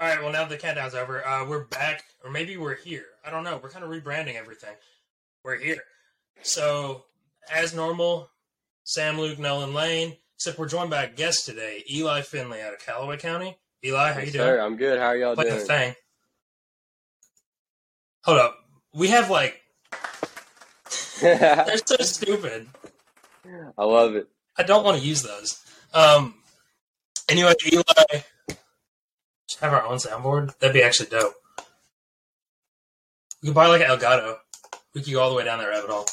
All right. Well, now the countdown's over. Uh, we're back, or maybe we're here. I don't know. We're kind of rebranding everything. We're here. So, as normal, Sam, Luke, Nolan, Lane. Except we're joined by a guest today, Eli Finley out of Calloway County. Eli, how Yes, you doing? sir. I'm good. How are y'all Play the doing? thing. Hold up. We have like they're so stupid. I love it. I don't want to use those. Um. Anyway, Eli, have our own soundboard. That'd be actually dope. We could buy like an Elgato. We could go all the way down that rabbit hole.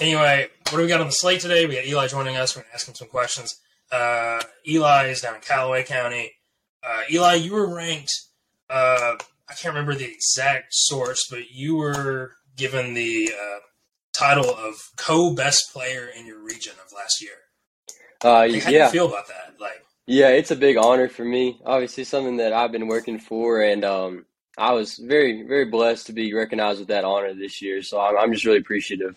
Anyway, what do we got on the slate today? We got Eli joining us. We're gonna ask him some questions. Uh, Eli is down in Calloway County. Uh, Eli, you were ranked. Uh, I can't remember the exact source, but you were given the uh, title of co-best player in your region of last year. Uh, Like, how do you feel about that? Like, yeah, it's a big honor for me. Obviously, something that I've been working for, and um, I was very, very blessed to be recognized with that honor this year. So I'm, I'm just really appreciative.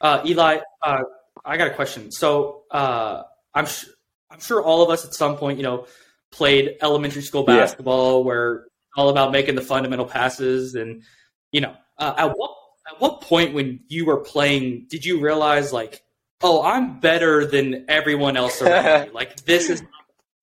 Uh, Eli, uh, I got a question. So uh, I'm sh- I'm sure all of us at some point, you know, played elementary school Yeah. basketball where all about making the fundamental passes, and you know, uh, at what at what point when you were playing did you realize like, oh, I'm better than everyone else around me? Like this is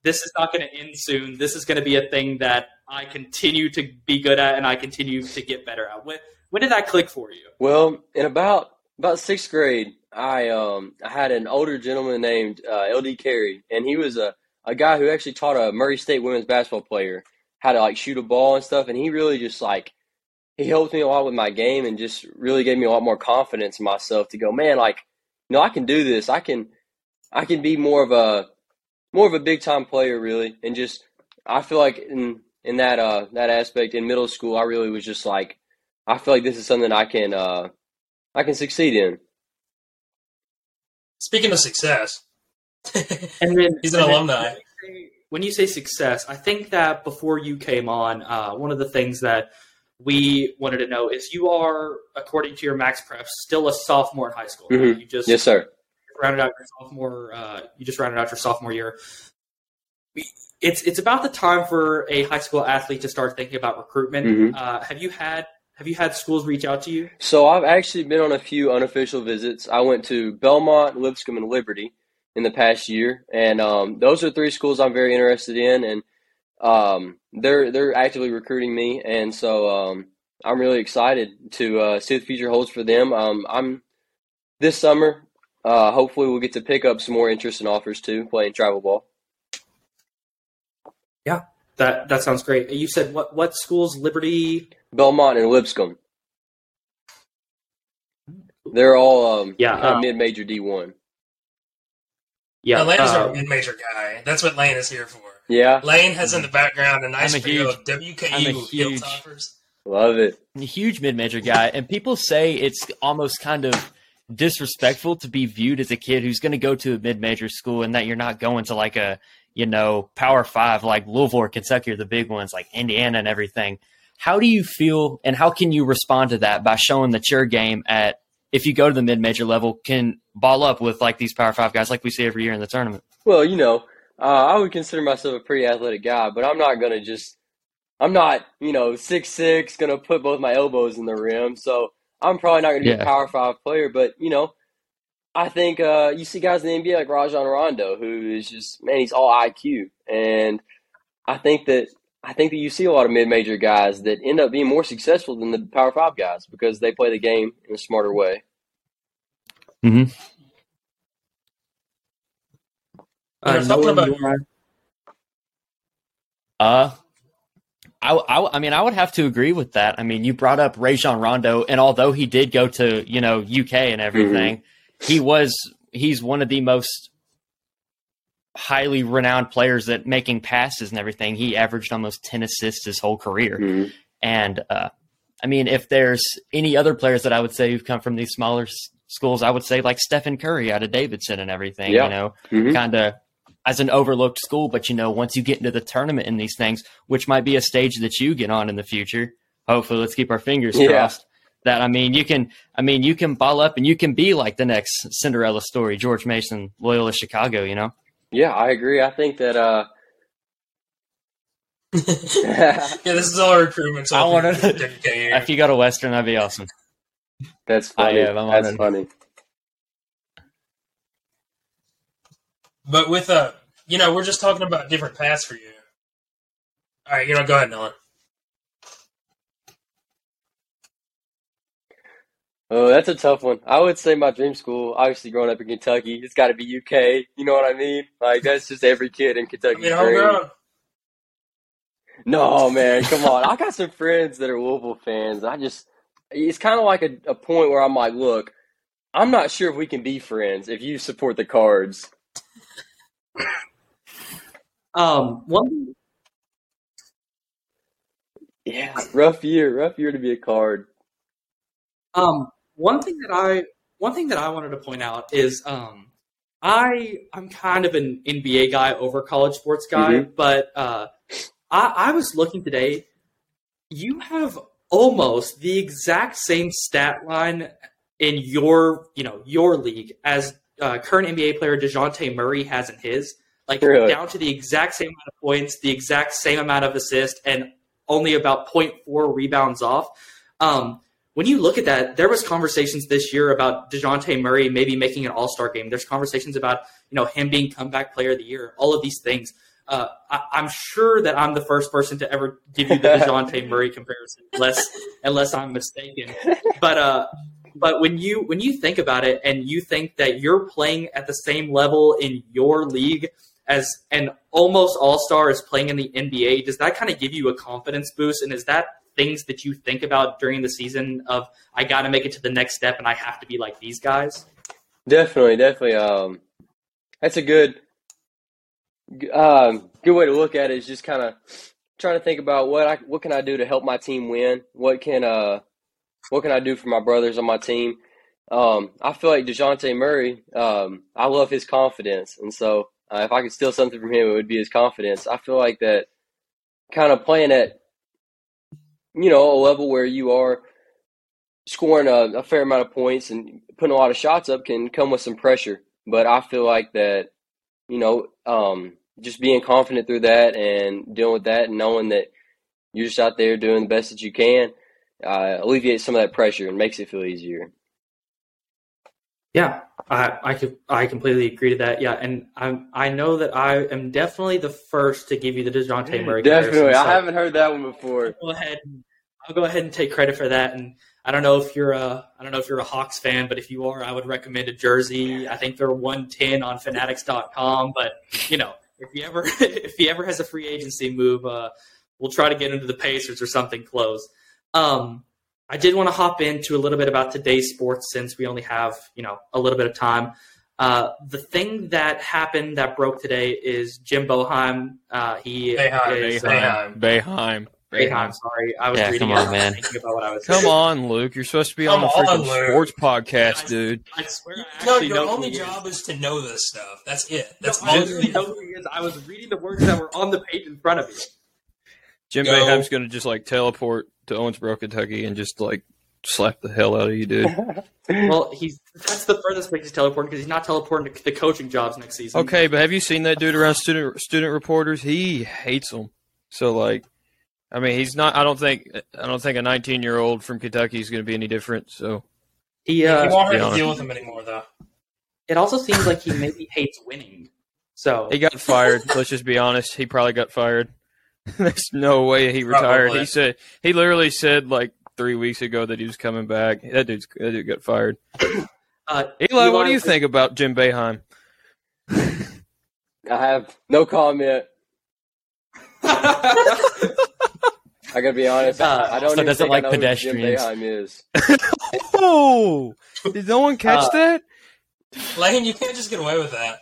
this is not going to end soon. This is going to be a thing that I continue to be good at, and I continue to get better at. When when did that click for you? Well, in about about sixth grade, I um I had an older gentleman named uh, LD Carey, and he was a a guy who actually taught a Murray State women's basketball player how to like shoot a ball and stuff, and he really just like he helped me a lot with my game and just really gave me a lot more confidence in myself to go, man, like you know I can do this. I can I can be more of a more of a big time player really, and just I feel like in in that uh that aspect in middle school, I really was just like I feel like this is something I can uh I can succeed in. speaking of success, And then He's an and then alumni. When you, say, when you say success, I think that before you came on, uh, one of the things that we wanted to know is you are, according to your Max Prep, still a sophomore in high school. right? Mhm. You just Yes, sir. rounded out your sophomore. Uh, you just rounded out your sophomore year. It's it's about the time for a high school athlete to start thinking about recruitment. Mhm. Uh, have you had have you had schools reach out to you? So I've actually been on a few unofficial visits. I went to Belmont, Lipscomb, and Liberty in the past year, and um, those are three schools I'm very interested in, and um, they're they're actively recruiting me, and so um, I'm really excited to uh, see what the future holds for them. Um, I'm this summer. Uh, hopefully, we'll get to pick up some more interest and offers too, playing travel ball. Yeah, that that sounds great. You said what what schools? Liberty. Belmont and Lipscomb. They're all um, Yeah, uh, mid-major D1. Yeah, Atlanta's uh, our mid-major guy. That's what Lane is here for. Yeah, Lane has in the background a nice I'm a video huge- of WKU I'm a huge- toppers. love it. a huge mid-major guy, and people say it's almost kind of disrespectful to be viewed as a kid who's going to go to a mid-major school, and that you're not going to like a you know Power Five like Louisville or Kentucky or the big ones like Indiana and everything. How do you feel, and how can you respond to that by showing that your game at if you go to the mid-major level can ball up with like these Power Five guys like we see every year in the tournament? Well, you know, uh, I would consider myself a pretty athletic guy, but I'm not gonna just. I'm not, you know, six six, gonna put both my elbows in the rim. So I'm probably not gonna be a power five player. But you know, I think uh, you see guys in the NBA like Rajon Rondo, who is just man, he's all IQ, and I think that I think that you see a lot of mid major guys that end up being more successful than the power five guys because they play the game in a smarter way. Mm-hmm. Uh, talking about- Uh, I, I, I mean, I would have to agree with that. I mean, you brought up Rajon Rondo, and although he did go to you know UK and everything, he was he's one of the most highly renowned players at making passes and everything. He averaged almost ten assists his whole career, Mhm. and uh, I mean, if there's any other players that I would say who've come from these smaller s- schools, I would say like Stephen Curry out of Davidson and everything. You know, Mhm. kind of as an overlooked school. But you know, once you get into the tournament in these things, which might be a stage that you get on in the future, hopefully, let's keep our fingers Yeah. crossed. That I mean, you can, I mean, you can ball up and you can be like the next Cinderella story, George Mason, Loyola Chicago. You know, Yeah, I agree. I think that uh, yeah, this is all recruitment. So I wanna- If you go to Western, that'd be awesome. That's funny. I am, I'm That's honored. funny. But with uh, you know, we're just talking about different paths for you. All right, you know, go ahead, Nolan. Oh, that's a tough one. I would say my dream school, obviously growing up in Kentucky, it's got to be UK. You know what I mean? Like that's just every kid in I Kentucky. mean. No, man, come on. I got some friends that are Louisville fans. I just, it's kind of like a, a point where I'm like, look, I'm not sure if we can be friends if you support the cards. Um, one Yeah, rough year, rough year to be a card. Um, one thing that I one thing that I wanted to point out is um, I I'm kind of an NBA guy over college sports guy, Mhm. but uh, I, I was looking today. You have almost the exact same stat line in your you know your league as uh, current NBA player Dejounte Murray has in his. Like Really? down to the exact same amount of points, the exact same amount of assists, and only about 0.4 rebounds off. Um, when you look at that, there was conversations this year about Dejounte Murray maybe making an All Star game. There's conversations about you know him being comeback player of the year. All of these things. Uh, I, I'm sure that I'm the first person to ever give you the Dejounte Murray comparison, unless unless I'm mistaken. But uh, but when you when you think about it, and you think that you're playing at the same level in your league as an almost all star is playing in the NBA, does that kind of give you a confidence boost? And is that things that you think about during the season of I got to make it to the next step and I have to be like these guys? Definitely, definitely. Um, that's a good, um, good way to look at it. Is just kind of trying to think about what I what can I do to help my team win. What can uh, what can I do for my brothers on my team? Um, I feel like Dejounte Murray. Um, I love his confidence, and so uh, if I could steal something from him, it would be his confidence. I feel like that kind of playing at you know a level where you are scoring a, a fair amount of points and putting a lot of shots up can come with some pressure. But I feel like that, you know, um, just being confident through that and dealing with that and knowing that you're just out there doing the best that you can uh, alleviates some of that pressure and makes it feel easier. Yeah, I I could I completely agree to that. Yeah, and I I know that I am definitely the first to give you the Dejounte Murray. Definitely, comparison, I haven't heard that one before. I'll go ahead. And, I'll go ahead and take credit for that. And I don't know if you're a I don't know if you're a Hawks fan, but if you are, I would recommend a jersey. I think they're one ten on Fanatics.com. But you know, if he ever if he ever has a free agency move, uh, we'll try to get into the Pacers or something close. Um, I did want to hop into a little bit about today's sports since we only have you know a little bit of time. Uh, the thing that happened that broke today is Jim Boeheim. Uh, he Boeheim, is, uh, Boeheim. Bayheim. Boeheim, sorry, I was Yeah, reading come on, man. thinking about what I was. Come on, Luke. You're supposed to be on the Come on, freaking Luke. sports podcast, dude. I swear, I No, your only he is. job is to know this stuff. That's it. That's I all you literally do. know who he is. I was reading the words that were on the page in front of me. Jim Go. Bayheim's going to just like teleport to Owensboro, Kentucky, and just like slap the hell out of you, dude. Well, he's that's the furthest place he's teleporting because he's not teleporting to the coaching jobs next season. Okay, but have you seen that dude around student student reporters? He hates them. So like, I mean, he's not. I don't think. I don't think a 19 year old from Kentucky is going to be any different. So he you uh, won't have to deal with him anymore, though. it also seems like he maybe hates winning. So he got fired. Let's just be honest. He probably got fired. There's no way he retired. Probably. He said he literally said like three weeks ago that he was coming back. That dude's that dude got fired. uh, Eli, what do you Eli- think about Jim Bayheim? I have no comment. I gotta be honest. Uh, I don't also even doesn't think like I know who Jim pedestrians. Boeheim is. Oh, did no one catch Uh, that? Lane, you can't just get away with that.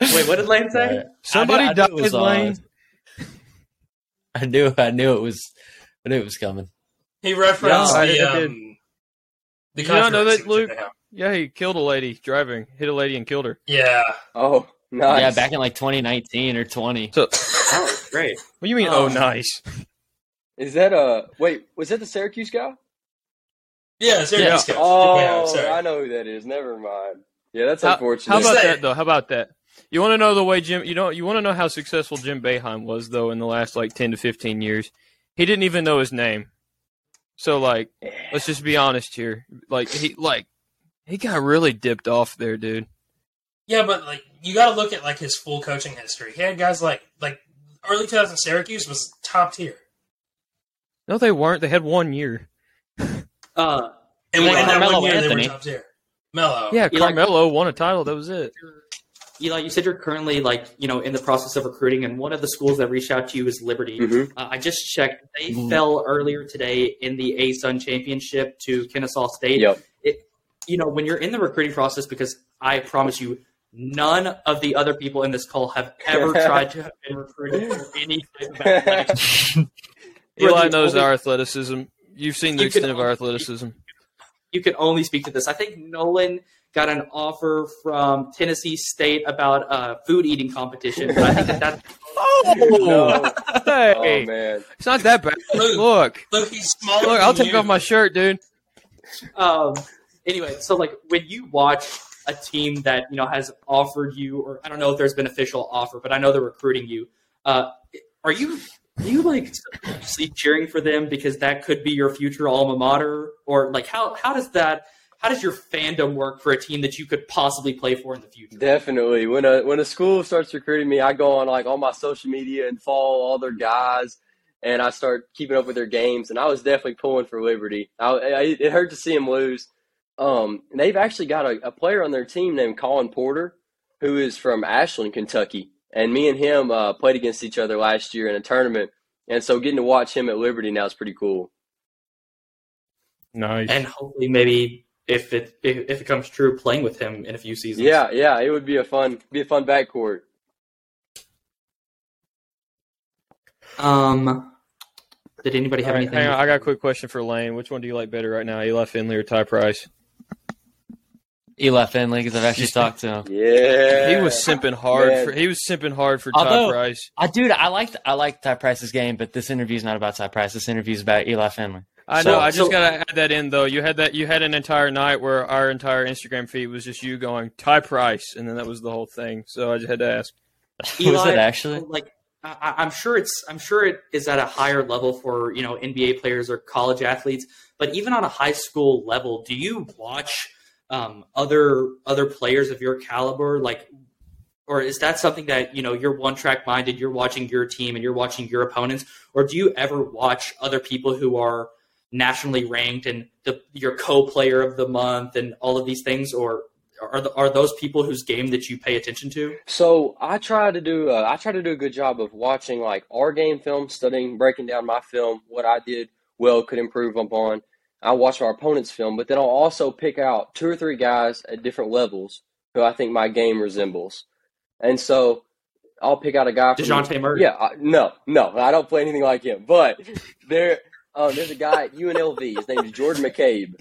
Wait, what did Lane say? Somebody I knew- died, knew it Lane. I knew I knew it was I knew it was coming. He referenced Yeah, I- the I did. um, the you know that, Luke? Yeah, he killed a lady driving, hit a lady and killed her. Yeah, Oh, nice. Yeah, back in like 2019 or 20. So, Oh, great. What do you mean? Oh. Oh, nice. Is that a wait? Was that the Syracuse guy? yeah, Syracuse Yeah. coach. Oh, Jim Boeheim, sorry. I know who that is. Never mind. Yeah, that's How, unfortunate. how about Say that though? How about that? You want to know the way Jim? You know, you want to know how successful Jim Boeheim was though in the last like ten to fifteen years. He didn't even know his name. So like, let's just be honest here. Like he like he got really dipped off there, dude. Yeah, but like you got to look at like his full coaching history. He had guys like like early 2000 Syracuse was top tier, No, they weren't. They had one year. Uh, and Yeah, in that Carmelo one year they were top tier. Mello, Yeah, You like- Carmelo won a title. That was it. Eli, you said you're currently like you know in the process of recruiting, and one of the schools that reached out to you is Liberty. Mhm. Uh, I just checked; they Mhm. fell earlier today in the ASUN Championship to Kennesaw State. Yep. You know, when you're in the recruiting process, because I promise you, none of the other people in this call have ever tried to have been recruited for any type of athletics. You're Eli knows only- our athleticism. You've seen the You can extent of our only- athleticism. you can only speak to this. I think Nolan got an offer from Tennessee State about a food eating competition. But I think that that's No. Hey, Oh man. it's not that bad. Luke. Look, look, he's smaller. look. I'll than take you. off my shirt, dude. um, anyway. So like when you watch a team that you know has offered you, or I don't know if there's been official offer, but I know they're recruiting you. Uh, are you are you like subconsciously cheering for them because that could be your future alma mater, or like how how does that how does your fandom work for a team that you could possibly play for in the future? Definitely. When a when a school starts recruiting me, I go on like all my social media and follow all their guys, and I start keeping up with their games. And I was definitely pulling for Liberty. I, I, it hurt to see them lose. Um, and they've actually got a, a player on their team named Colin Porter, who is from Ashland, Kentucky. And me and him uh, played against each other last year in a tournament. And so getting to watch him at Liberty now is pretty cool. Nice. and hopefully maybe if it if, if it comes true, playing with him in a few seasons. Yeah, yeah, it would be a fun be a fun backcourt. Um. Did anybody have All right, anything? hang on, I got a quick question for Lane. Which one do you like better right now, Eli Finley or Ty Price? Eli Finley, because I've actually talked to him. Yeah. He was simping hard. Man. For, he was simping hard for Although- Ty Price. I dude, I liked I liked Ty Price's game, but this interview is not about Ty Price. This interview is about Eli Finley. I So- know. I just so- gotta add that in though. You had that. You had an entire night where our entire Instagram feed was just you going Ty Price, and then that was the whole thing. So I just had to ask. was Eli, it actually? like I, I- I'm sure it's I'm sure it is at a higher level for you know NBA players or college athletes, but even on a high school level, do you watch um, other other players of your caliber like? Or is that something that you know you're one track minded? You're watching your team and you're watching your opponents, or do you ever watch other people who are nationally ranked and the, your co-player of the month and all of these things, or are the, are those people whose game that you pay attention to? So I try to do uh, I try to do a good job of watching like our game film, studying, breaking down my film, what I did well, could improve upon. I watch our opponent's film, but then I'll also pick out two or three guys at different levels who I think my game resembles, and so I'll pick out a guy. From, Dejounte Murray. Yeah, I, no, no, I don't play anything like him. But there, uh, there's a guy at UNLV. His name is Jordan McCabe,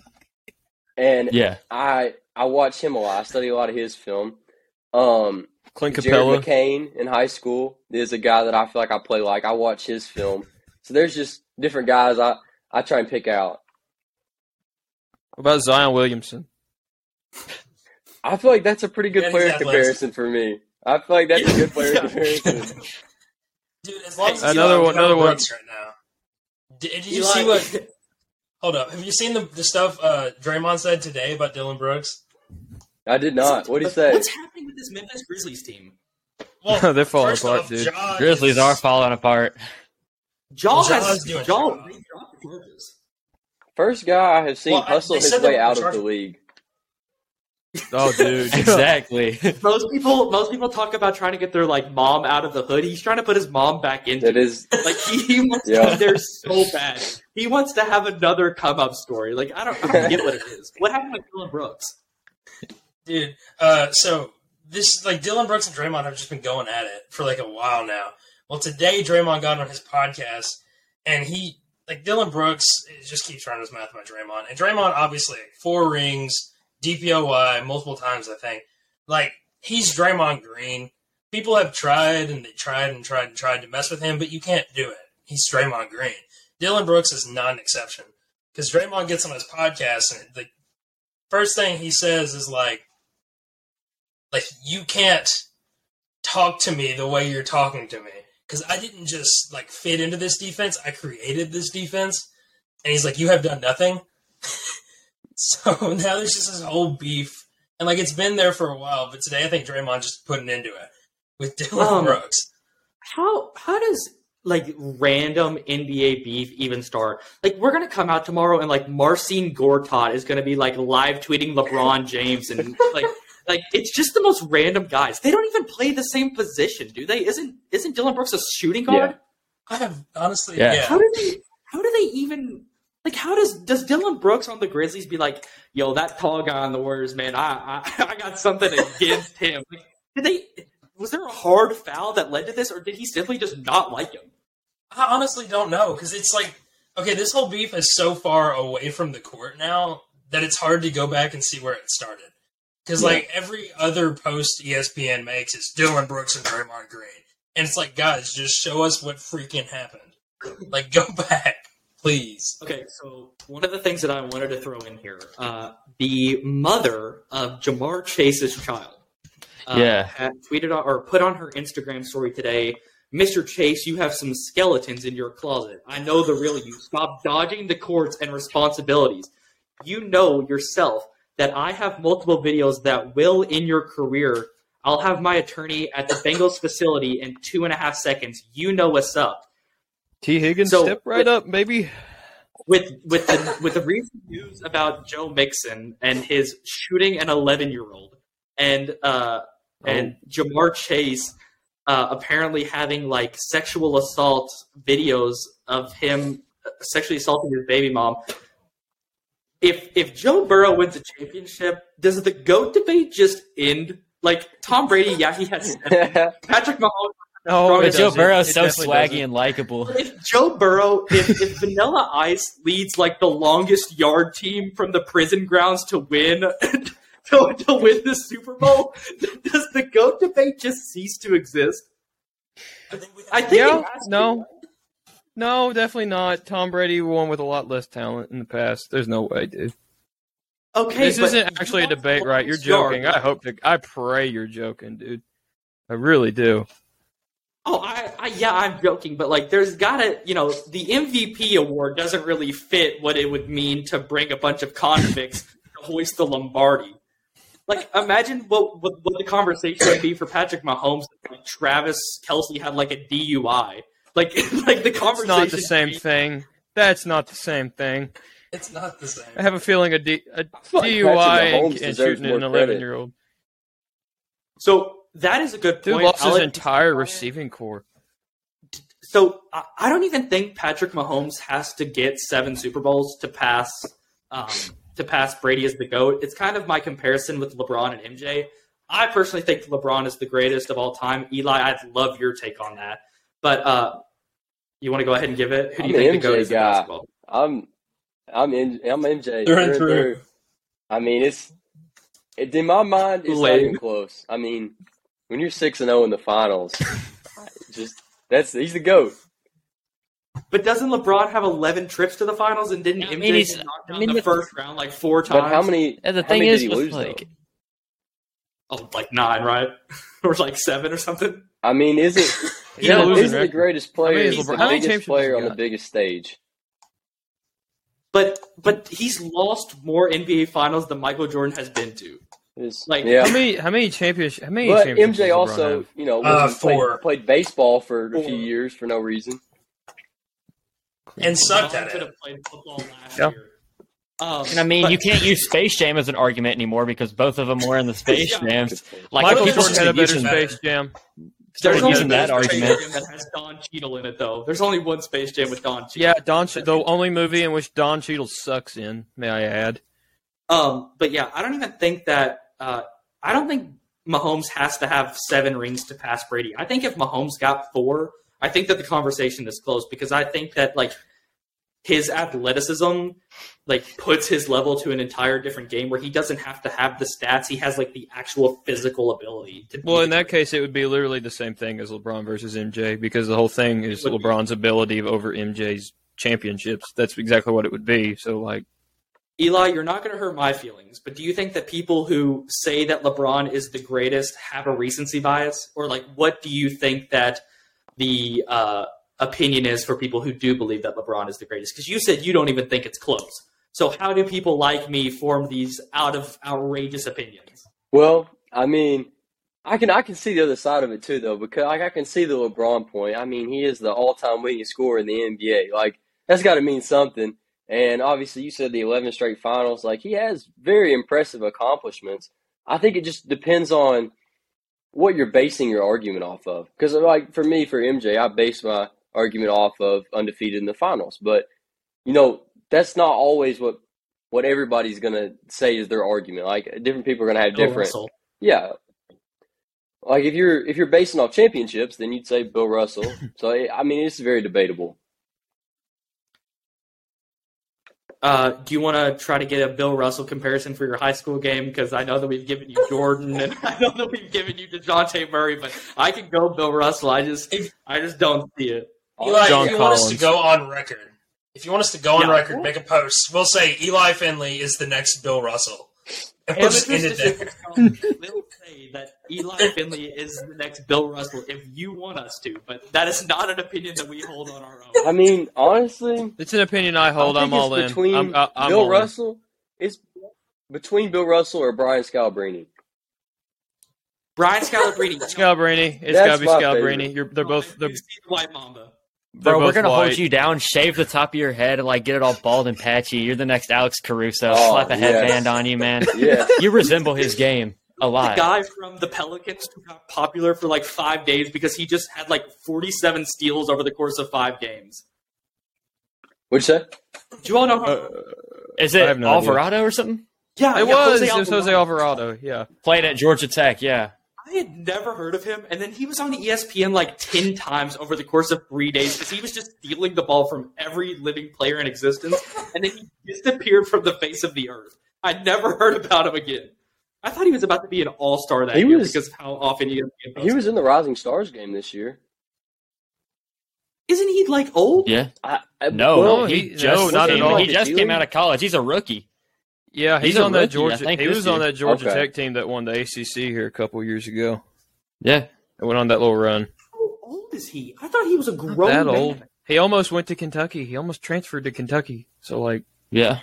and Yeah. I I watch him a lot. I study a lot of his film. Um, Clint Jared Capela. McCain in high school is a guy that I feel like I play like. I watch his film. So there's just different guys I, I try and pick out. What about Zion Williamson? I feel like that's a pretty good Yeah, player athletic. comparison for me. I feel like that's a good player comparison. Dude, as long as Another Eli, one- we got another one. Right now. Did, did you Eli- see what? Hold up. Have you seen the, the stuff uh, Draymond said today about Dillon Brooks? I did not. What would he say? What's happening with this Memphis Grizzlies team? Well, They're falling first apart, off, dude. Ja Grizzlies is- are falling apart. Jaw Ja's has Jaw Jaw. they dropped the charges. First guy I have seen Well, hustle they his way out of the league. Oh, dude. exactly. Most people, most people talk about trying to get their like mom out of the hood. He's trying to put his mom back into it. is Like he, he wants to Yeah. be there so bad. He wants to have another come up story. Like I don't, I don't get what it is. What happened with Dillon Brooks? Dude, uh, so this like Dillon Brooks and Draymond have just been going at it for like a while now. Well, today Draymond got on his podcast and he like Dillon Brooks just keeps running his mouth about Draymond, and Draymond obviously four rings, DPOY uh, multiple times I think. Like he's Draymond Green. People have tried and they tried and tried and tried to mess with him, but you can't do it. He's Draymond Green. Dillon Brooks is not an exception because Draymond gets on his podcast and the first thing he says is like, like you can't talk to me the way you're talking to me because I didn't just like fit into this defense. I created this defense, and he's like, you have done nothing. so now there's just this whole beef, and like it's been there for a while. But today I think Draymond just put an end to it with Dillon Um, Brooks. how how does like random NBA beef even start? Like we're gonna come out tomorrow and like Marcin Gortat is gonna be like live tweeting LeBron James and like like it's just the most random guys. They don't even play the same position, do they? Isn't isn't Dillon Brooks a shooting guard? I have honestly, Yeah. yeah. How do they how do they even like how does does Dillon Brooks on the Grizzlies be like, yo, that tall guy on the Warriors, man, I I, I got something against him. Like, did they was there a hard foul that led to this, or did he simply just not like him? I honestly don't know because it's like okay, this whole beef is so far away from the court now that it's hard to go back and see where it started. Because like every other post ESPN makes is Dillon Brooks and Draymond Green, and it's like guys, just show us what freaking happened. Like go back, please. Okay, so one of the things that I wanted to throw in here, uh, the mother of Ja'Marr Chase's child, uh, Yeah. had tweeted on, or put on her Instagram story today. Mr. Chase, you have some skeletons in your closet. I know the real you. Stop dodging the courts and responsibilities. You know yourself that I have multiple videos that will in your career. I'll have my attorney at the Bengals facility in two and a half seconds. You know what's up. T. Higgins, So- step right up, baby. with with the with the recent news about Joe Mixon and his shooting an 11 year old and uh and Ja'Marr Chase uh, apparently having like sexual assault videos of him sexually assaulting his baby mom. If if Joe Burrow wins a championship, does the goat debate just end? Like Tom Brady, yeah, he has seven. Patrick Mahomes Oh, no, Bro, it it's Joe doesn't. Burrow's so swaggy doesn't. and likable. if Joe Burrow, if, if Vanilla Ice leads like the longest yard team from the prison grounds to win to, to win the Super Bowl, does the goat debate just cease to exist? I think we I think Yeah, it has to. no. No, definitely not. Tom Brady won with a lot less talent in the past. There's no way, dude. Okay, this isn't actually a debate, right? You're yard. joking. I hope to. I pray you're joking, dude. I really do. Oh, I, I yeah, I'm joking, but like, there's gotta, you know, the MVP award doesn't really fit what it would mean to bring a bunch of convicts to hoist the Lombardi. Like, imagine what, what what the conversation would be for Patrick Mahomes. if, Like Travis Kelce had like a DUI. Like, like the It's conversation. not the same be- thing. That's not the same thing. It's not the same. I have a feeling a, D, a DUI Patrick and, Mahomes and deserves shooting an 11 year old. So that is a good Dude point. lost I'll his let- entire receiving core. So I I don't even think Patrick Mahomes has to get seven Super Bowls to pass um, to pass Brady as the goat. It's kind of my comparison with LeBron and MJ. I personally think LeBron is the greatest of all time. Eli, I'd love your take on that. But uh, you want to go ahead and give it? Who do you I'm think an the goat MJ is in basketball? I'm I'm in I'm MJ Through and through. I mean, it's it, in my mind, it's not even close. I mean, when you're six and zero in the finals, just that's he's the goat. But doesn't LeBron have 11 trips to the finals and didn't I mean, he's- get knocked I mean, in the the- first round like four times? But how many? And the thing is, did he lose, like, though? Oh, like nine, right? or like seven or something? I mean, is it? He's yeah, got losing is the greatest How many player? is He's the LeBron- how biggest player on the biggest stage. But but he's lost more NBA finals than Michael Jordan has been to. It's, Like, yeah, How many? How many championships? How many but championships does MJ also, you know, Uh, wasn't- played, four. played baseball for a few years for no reason. and sucked LeBron at could it. have played football last Yeah. year. Um, and I mean, but- you can't use Space Jam as an argument anymore because both of them were in the Space Yeah. Jams. Like Michael people Jordan had a better using, Space Jam. started There's only using that one Space argument. Jam that has Don Cheadle in it, though. There's only one Space Jam with Don Cheadle. Yeah, Don. Che- the only movie in which Don Cheadle sucks in. May I add? Um, but yeah, I don't even think that. Uh, I don't think Mahomes has to have seven rings to pass Brady. I think if Mahomes got four, I think that the conversation is close because I think that like his athleticism like puts his level to an entire different game where he doesn't have to have the stats. He has like the actual physical ability to. Well, in that case, it would be literally the same thing as LeBron versus MJ because the whole thing is. LeBron's ability over MJ's championships. That's exactly what it would be. So, like, Eli, you're not going to hurt my feelings, but do you think that people who say that LeBron is the greatest have a recency bias, or like what do you think that the uh, opinion is for people who do believe that LeBron is the greatest? Because you said you don't even think it's close. So how do people like me form these out of outrageous opinions? Well, I mean, I can I can see the other side of it too, though, because like I can see the LeBron point. I mean, he is the all-time leading scorer in the NBA. Like that's got to mean something. And obviously, you said the 11 straight finals. Like he has very impressive accomplishments. I think it just depends on what you're basing your argument off of. Because like for me, for MJ, I base my argument off of undefeated in the finals. But you know, that's not always what what everybody's gonna say is their argument. Like different people are gonna have Bill different. Russell. Yeah. Like if you're if you're basing off championships, then you'd say Bill Russell. so I mean, it's very debatable. Uh, do you want to try to get a Bill Russell comparison for your high school game? Because I know that we've given you Jordan, and I know that we've given you Dejounte Murray, but I can go Bill Russell. I just, I just don't see it. Eli, John if you want us to go on record, if you want us to go on Yeah. record, make a post. We'll say Eli Finley is the next Bill Russell, and we'll just end it there. They'll say that Eli Finley is the next Bill Russell if you want us to, but that is not an opinion that we hold on our own. I mean, honestly, It's an opinion I hold. I I'm all it's in. between I'm, I, I'm Bill all in. Russell. It's between Bill Russell or Brian Scalabrine. Brian Scalabrine. Scalabrini. It's That's got to be my Scalabrini. favorite. You're, they're both. They're, the White Mamba. They're Bro, we're gonna white. hold you down, shave the top of your head, and like get it all bald and patchy. You're the next Alex Caruso. Oh, Slap a yes. headband on you, man. Yeah. You resemble his game a lot. The lot. guy from the Pelicans who got popular for like five days because he just had like 47 steals over the course of five games. What'd you say? Do you all know? How, Uh, Is it have no idea. Alvarado or something? yeah, it yeah, was. Jose it was Jose Alvarado. Alvarado. Yeah. Played at Georgia Tech, yeah. I had never heard of him, and then he was on ESPN like 10 times over the course of three days because he was just stealing the ball from every living player in existence, and then he disappeared from the face of the earth. I never heard about him again. I thought he was about to be an all star that He year was- because of how often E ESPN He was in the Rising Stars game this year. Isn't he like old? Yeah. I, I, No, well, he he- just no, not at came, all. he just came out of college. He's a rookie. Yeah, he's, He's on that rookie, I Georgia. think, He this was on that Georgia Okay. Tech team that won the ACC here a couple years ago. Yeah. It went on that little run. How old is he? I thought he was a Not grown that man. old. He almost went to Kentucky. He almost transferred to Kentucky. So like, Yeah.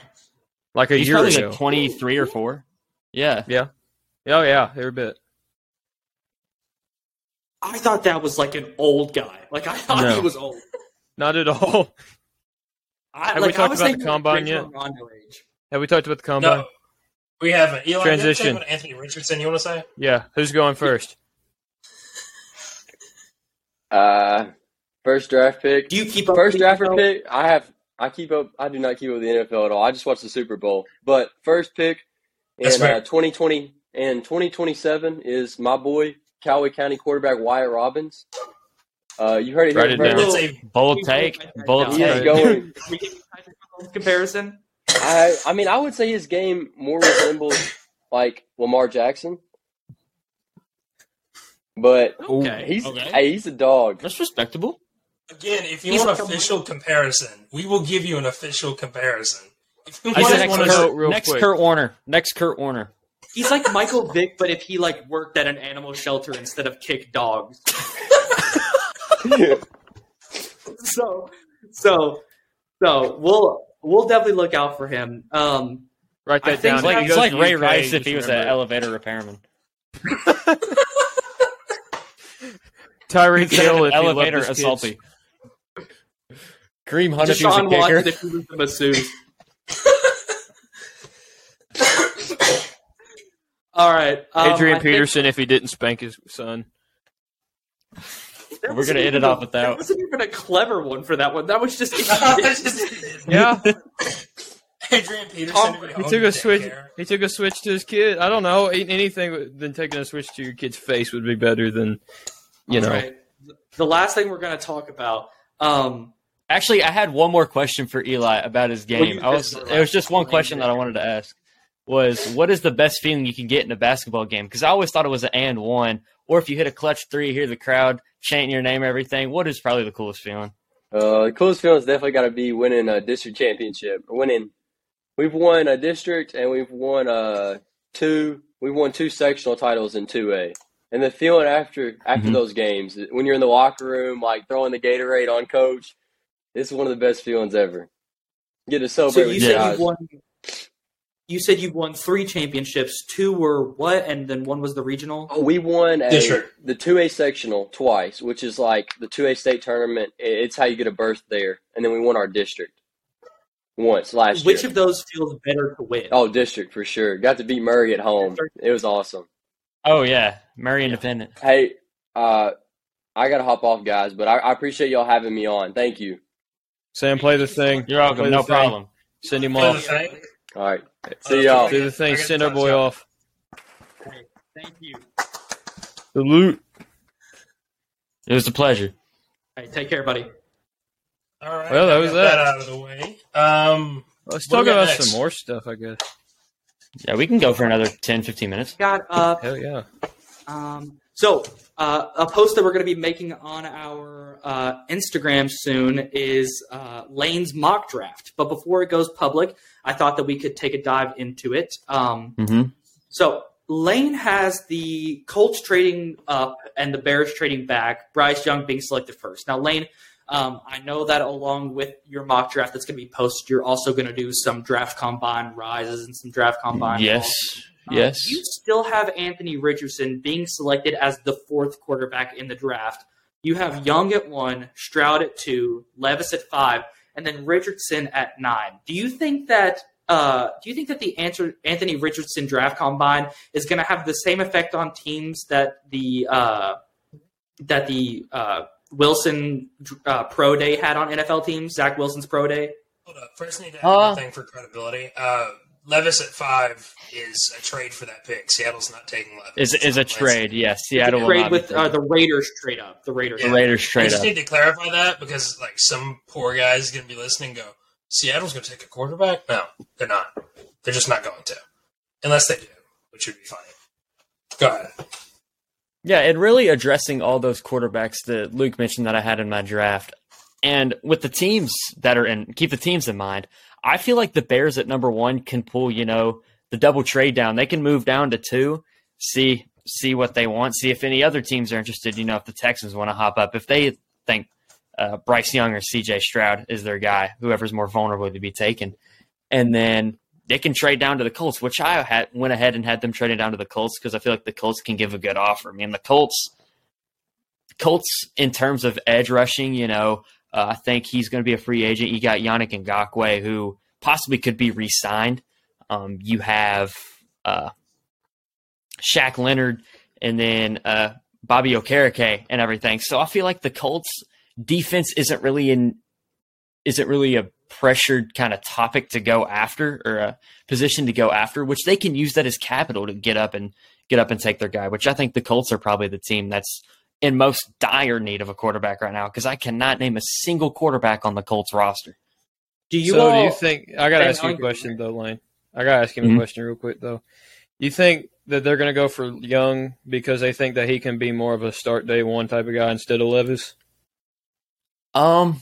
like a He's year probably ago. like 23 or 4. Yeah. Yeah. Oh yeah, every bit. I thought that was like an old guy. Like I thought No. he was old. Not at all. I, Have we like, I talked was about the thinking combine yet? Rondo age. Have we talked about the combine? No, we haven't. Eli, you have Transition. Anthony Richardson. You want to say? Yeah. Who's going first? Uh, first draft pick. Do you keep up First draft pick. I have. I keep up. I do not keep up with the NFL at all. I just watch the Super Bowl. But first pick in uh, 2020 and 2027 is my boy Calloway County quarterback Wyatt Robbins. Uh, you heard it Write here it down. It's a Bold take. Bold now. He take. going. Can we give you Patrick Mahomes comparison? I. I mean, I would say his game more resembles like Lamar Jackson. But Okay. he's Okay. hey, he's a dog. That's respectable. again. If you He's want like a- official comparison, we will give you an official comparison. If you I want just to- wanna next, know Kurt, real next quick. Kurt Warner. Next Kurt Warner. He's like Michael Vick, but if he like worked at an animal shelter instead of kick dogs. So, so, so we'll we'll definitely look out for him. Um, Write I that think down. It's like, it's like Ray UK, Rice if he was an remember it. elevator repairman. Tyreek Hill of if an he elevator his kids. assaulty. Kareem Hunt if he was a Deshaun Watson kicker. if he was the masseuse. All right, um, Adrian I think Peterson if he didn't spank his son. That We're gonna end it off with that. That wasn't even a clever one for that one. That was just. Yeah, Adrian Peterson. Tom- he took a switch. daycare. He took a switch to his kid. I don't know. Anything than taking a switch to your kid's face would be better than, you know. All right. The last thing we're going to talk about. Um, Actually, I had one more question for Eli about his game. I was it was just one question that I wanted to ask. Was what is the best feeling you can get in a basketball game? Because I always thought it was an and one, or if you hit a clutch three, hear the crowd chanting your name, everything. What is probably the coolest feeling? Uh, the coolest feeling's definitely got to be winning a district championship winning we've won a district and we've won uh two. We've won two sectional titles in two A. And the feeling after after Mhm. those games, when you're in the locker room, like throwing the Gatorade on coach, it's one of the best feelings ever. Get to So you with said guys. you won. You said you won three championships. Two were what, and then one was the regional. Oh, we won a, District. the two A sectional twice, which is like the two A state tournament. It's how you get a berth there, and then we won our district once last Which year. Which of those feels better to win? oh, district for sure. Got to beat Murray at home. It was awesome. Oh yeah, Murray Independent. Hey, uh, I gotta hop off, guys, but I, I appreciate y'all having me on. Thank you. Sam, play the thing. You're welcome. Play No the thing. problem. Send him Play the off. thing. All right, Uh, see y'all. Do the thing. Send our boy up. off. Thank you. Salute. It was a pleasure. All right, take care, buddy. All right. Well, that was we got that. out of the way. Um, Let's What talk do we got about next? some more stuff. I guess. Yeah, we can go for another 10, 15 minutes. Got up. Hell yeah. Um, so, uh, a post that we're going to be making on our uh, Instagram soon is uh, Lane's mock draft. But before it goes public, I thought that we could take a dive into it. Um, hmm so, Lane has the Colts trading up and the Bears trading back, Bryce Young being selected first. Now, Lane, um, I know that along with your mock draft that's going to be posted, you're also going to do some draft combine rises and some draft combine. Yes. Um, Yes. You still have Anthony Richardson being selected as the fourth quarterback in the draft. You have Young at one, Stroud at two, Levis at five, and then Richardson at nine. Do you think that? Uh, do you think that the answer, Anthony Richardson draft combine is going to have the same effect on teams that the uh, that the uh, Wilson uh, pro day had on NFL teams? Zach Wilson's pro day. hold up. First, need to add Uh, one thing for credibility. Uh, Levis at five is a trade for that pick. Seattle's not taking Levis. Is is a trade? Yes. Seattle will trade not be with uh, the Raiders trade up. The Raiders. the Raiders I trade just up. need to clarify that because like some poor guy's going to be listening. and Go, Seattle's going to take a quarterback? No, they're not. They're just not going to, unless they do, which would be fine. Go ahead. Yeah, and really addressing all those quarterbacks that Luke mentioned that I had in my draft. And with the teams that are in, keep the teams in mind. I feel like the Bears at number one can pull, you know, the double trade down. They can move down to two, see see what they want, see if any other teams are interested. You know, if the Texans want to hop up, if they think uh, Bryce Young or C.J. Stroud is their guy, whoever's more vulnerable to be taken, and then they can trade down to the Colts, which I had went ahead and had them trading down to the Colts because I feel like the Colts can give a good offer. I mean, the Colts, Colts in terms of edge rushing, you know, uh, I think he's going to be a free agent. You got Yannick Ngakoue, who possibly could be re-signed. Um, you have uh, Shaq Leonard, and then uh, Bobby Okereke and everything. So I feel like the Colts defense isn't really in isn't really a pressured kind of topic to go after or a position to go after, which they can use that as capital to get up and get up and take their guy. Which I think the Colts are probably the team that's in most dire need of a quarterback right now because I cannot name a single quarterback on the Colts roster. Do you so all? do you think I gotta ask you a question though, Lane? I gotta ask him Mhm. a question real quick though. You think that they're gonna go for Young because they think that he can be more of a start day one type of guy instead of Levis? Um,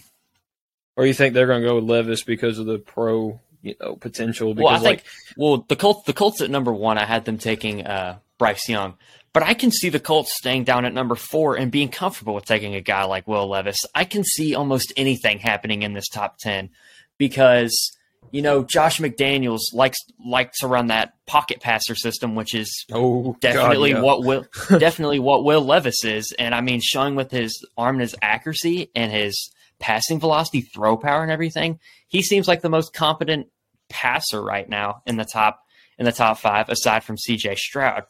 Or you think they're gonna go with Levis because of the pro you know, potential because well, I think like well the Colts the Colts at number one. I had them taking uh, Bryce Young, but I can see the Colts staying down at number four and being comfortable with taking a guy like Will Levis. I can see almost anything happening in this top ten because you know Josh McDaniels likes likes to run that pocket passer system, which is oh definitely God, yeah. what Will definitely what Will Levis is, and I mean showing with his arm and his accuracy and his passing velocity, throw power, and everything, he seems like the most competent passer right now in the top in the top five, aside from C.J. Stroud.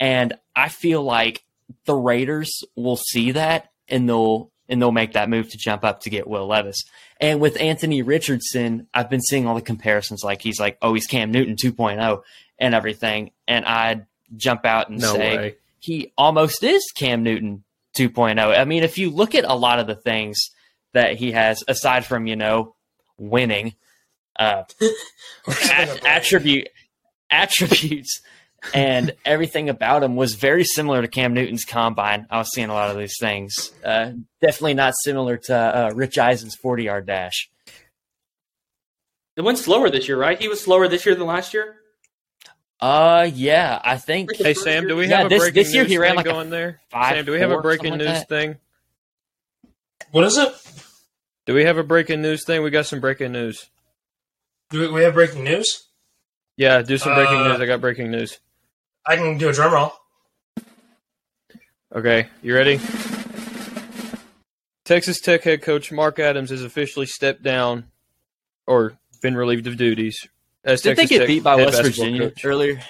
And I feel like the Raiders will see that and they'll and they'll make that move to jump up to get Will Levis. And with Anthony Richardson, I've been seeing all the comparisons like he's like, oh, he's Cam Newton 2.0 and everything. And I'd jump out and no say way. he almost is Cam Newton 2.0. I mean, if you look at a lot of the things that he has, aside from, you know, winning, uh, at- attribute attributes and everything about him was very similar to Cam Newton's combine. I was seeing a lot of these things. Uh, definitely not similar to uh, Rich Eisen's 40 yard dash. It went slower this year, right? He was slower this year than last year. Uh, yeah, I think. Hey Sam, do we Yeah, have a this- breaking this year news he ran thing like going there? five, Sam, do we have a breaking something like news thing? What is it? Do we have a breaking news thing? We got some breaking news. Do we, we have breaking news? Yeah, do some breaking Uh, news. I got breaking news. I can do a drum roll. Okay, you ready? Texas Tech head coach Mark Adams has officially stepped down or been relieved of duties as Did they get Tech beat by West Virginia coach. earlier?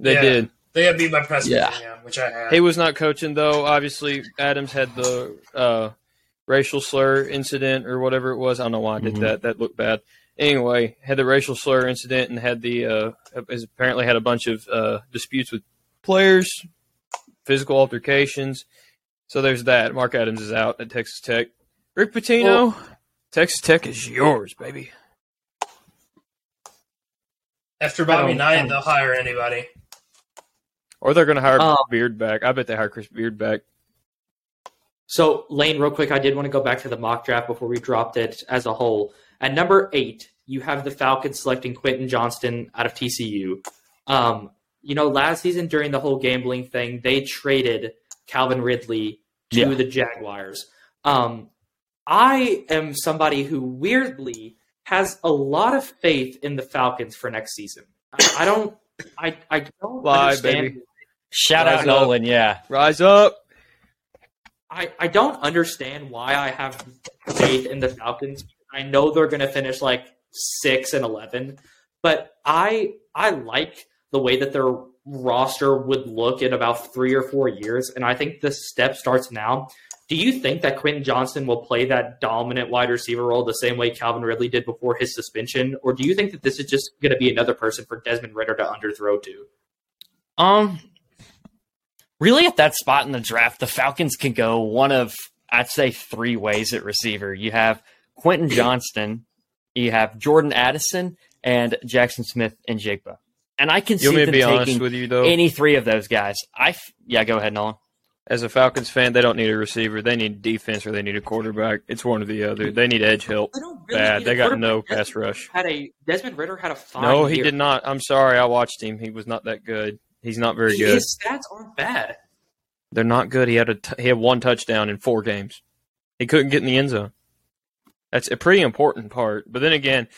They Yeah. did. They got beat by Preston, Yeah. Virginia, which I had. He was not coaching though. Obviously, Adams had the uh, racial slur incident or whatever it was. I don't know why I did Mhm. that. That looked bad. Anyway, had the racial slur incident and had the uh, has apparently had a bunch of uh, disputes with players, physical altercations. So there's that. Mark Adams is out at Texas Tech. Rick Pitino, Texas Tech is yours, baby. After Bobby Knight, they'll hire anybody. Or they're going to hire Um, Beard back. I bet they hire Chris Beard back. So, Lane, real quick, I did want to go back to the mock draft before we dropped it as a whole. At number eight, you have the Falcons selecting Quentin Johnston out of TCU. Um, you know, last season during the whole gambling thing, they traded Calvin Ridley to Yeah. the Jaguars. Um, I am somebody who weirdly has a lot of faith in the Falcons for next season. I, I don't, I, I don't Lie, understand. baby. Shout Rise out up. Nolan, yeah. Rise up. I, I don't understand why I have faith in the Falcons. I know they're going to finish like six and eleven, but I I like the way that their roster would look in about three or four years, and I think the step starts now. Do you think that Quentin Johnston will play that dominant wide receiver role the same way Calvin Ridley did before his suspension, or do you think that this is just going to be another person for Desmond Ridder to underthrow to? Um, really, at that spot in the draft, the Falcons can go one of I'd say three ways at receiver. You have Quentin Johnston, you have Jordan Addison, and Jackson Smith and Jigba. And I can see want me to them be honest taking with you though? any three of those guys. I f- yeah, go ahead, Nolan. As a Falcons fan, they don't need a receiver. They need defense or they need a quarterback. It's one or the other. They need edge help. They really Bad. They got no Desmond pass rush. Had a Desmond Ridder had a fine No, he year. did not. I'm sorry. I watched him. He was not that good. He's not very good. His stats aren't bad. They're not good. He had a t- he had one touchdown in four games. He couldn't get in the end zone. That's a pretty important part. But then again,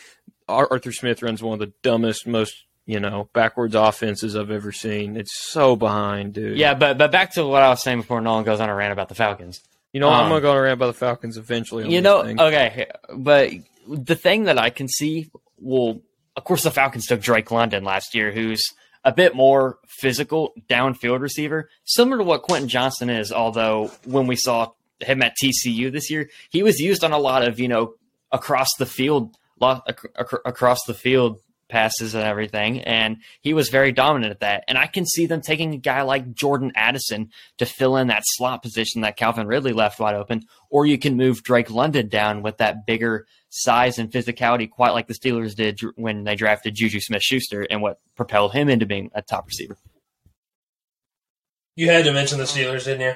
Arthur Smith runs one of the dumbest, most you know backwards offenses I've ever seen. It's so behind, dude. Yeah, but but back to what I was saying before Nolan goes on a rant about the Falcons. You know, I'm Um, gonna go around by the Falcons eventually. You know, thing. okay, but the thing that I can see, well, of course, the Falcons took Drake London last year, who's a bit more physical downfield receiver, similar to what Quentin Johnston is. Although when we saw him at TCU this year, he was used on a lot of you know across the field, across the field passes and everything, and he was very dominant at that. And I can see them taking a guy like Jordan Addison to fill in that slot position that Calvin Ridley left wide open, or you can move Drake London down with that bigger size and physicality, quite like the Steelers did when they drafted Juju Smith Schuster and what propelled him into being a top receiver. You had to mention the Steelers, didn't you?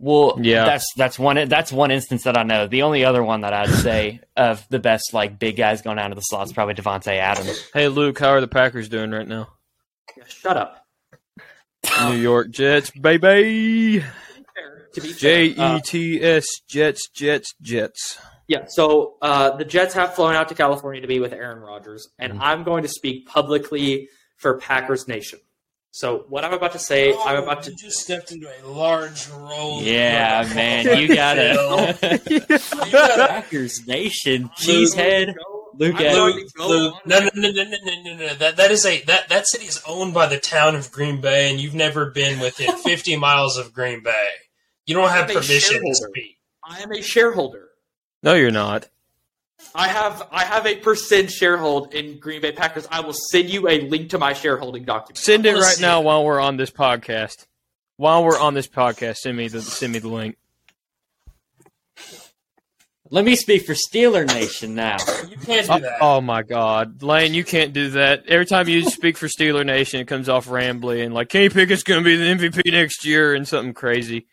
Well, Yeah. that's that's one that's one instance that I know. The only other one that I'd say of the best like big guys going down to the slots is probably Davante Adams. Hey, Luke, how are the Packers doing right now? Yeah, shut up. New York Jets, baby. To be J fair, uh, E T S Jets, Jets, Jets. Yeah, so uh, the Jets have flown out to California to be with Aaron Rodgers, and Mm-hmm. I'm going to speak publicly for Packers Nation. So what I'm about to say, oh, I'm Oh, about to. You just stepped into a large role. Yeah, man, you got it. You gotta Packers Nation, cheesehead. Luke I'm at- going Luke, Luke, no, no, no, no, no, no, no, no. That that is a that that city is owned by the town of Green Bay, and you've never been within 50 miles of Green Bay. You don't have permission to shareholder. speak. I am a shareholder. No, you're not. I have I have a percent sharehold in Green Bay Packers. I will send you a link to my shareholding document. Send it right now it. while we're on this podcast. While we're on this podcast, send me the send me the link. Let me speak for Steeler Nation now. You can't do Oh, that. oh my God, Lane, you can't do that. Every time you speak for Steeler Nation, it comes off rambly and like Kenny Pickett's going to be the MVP next year and something crazy.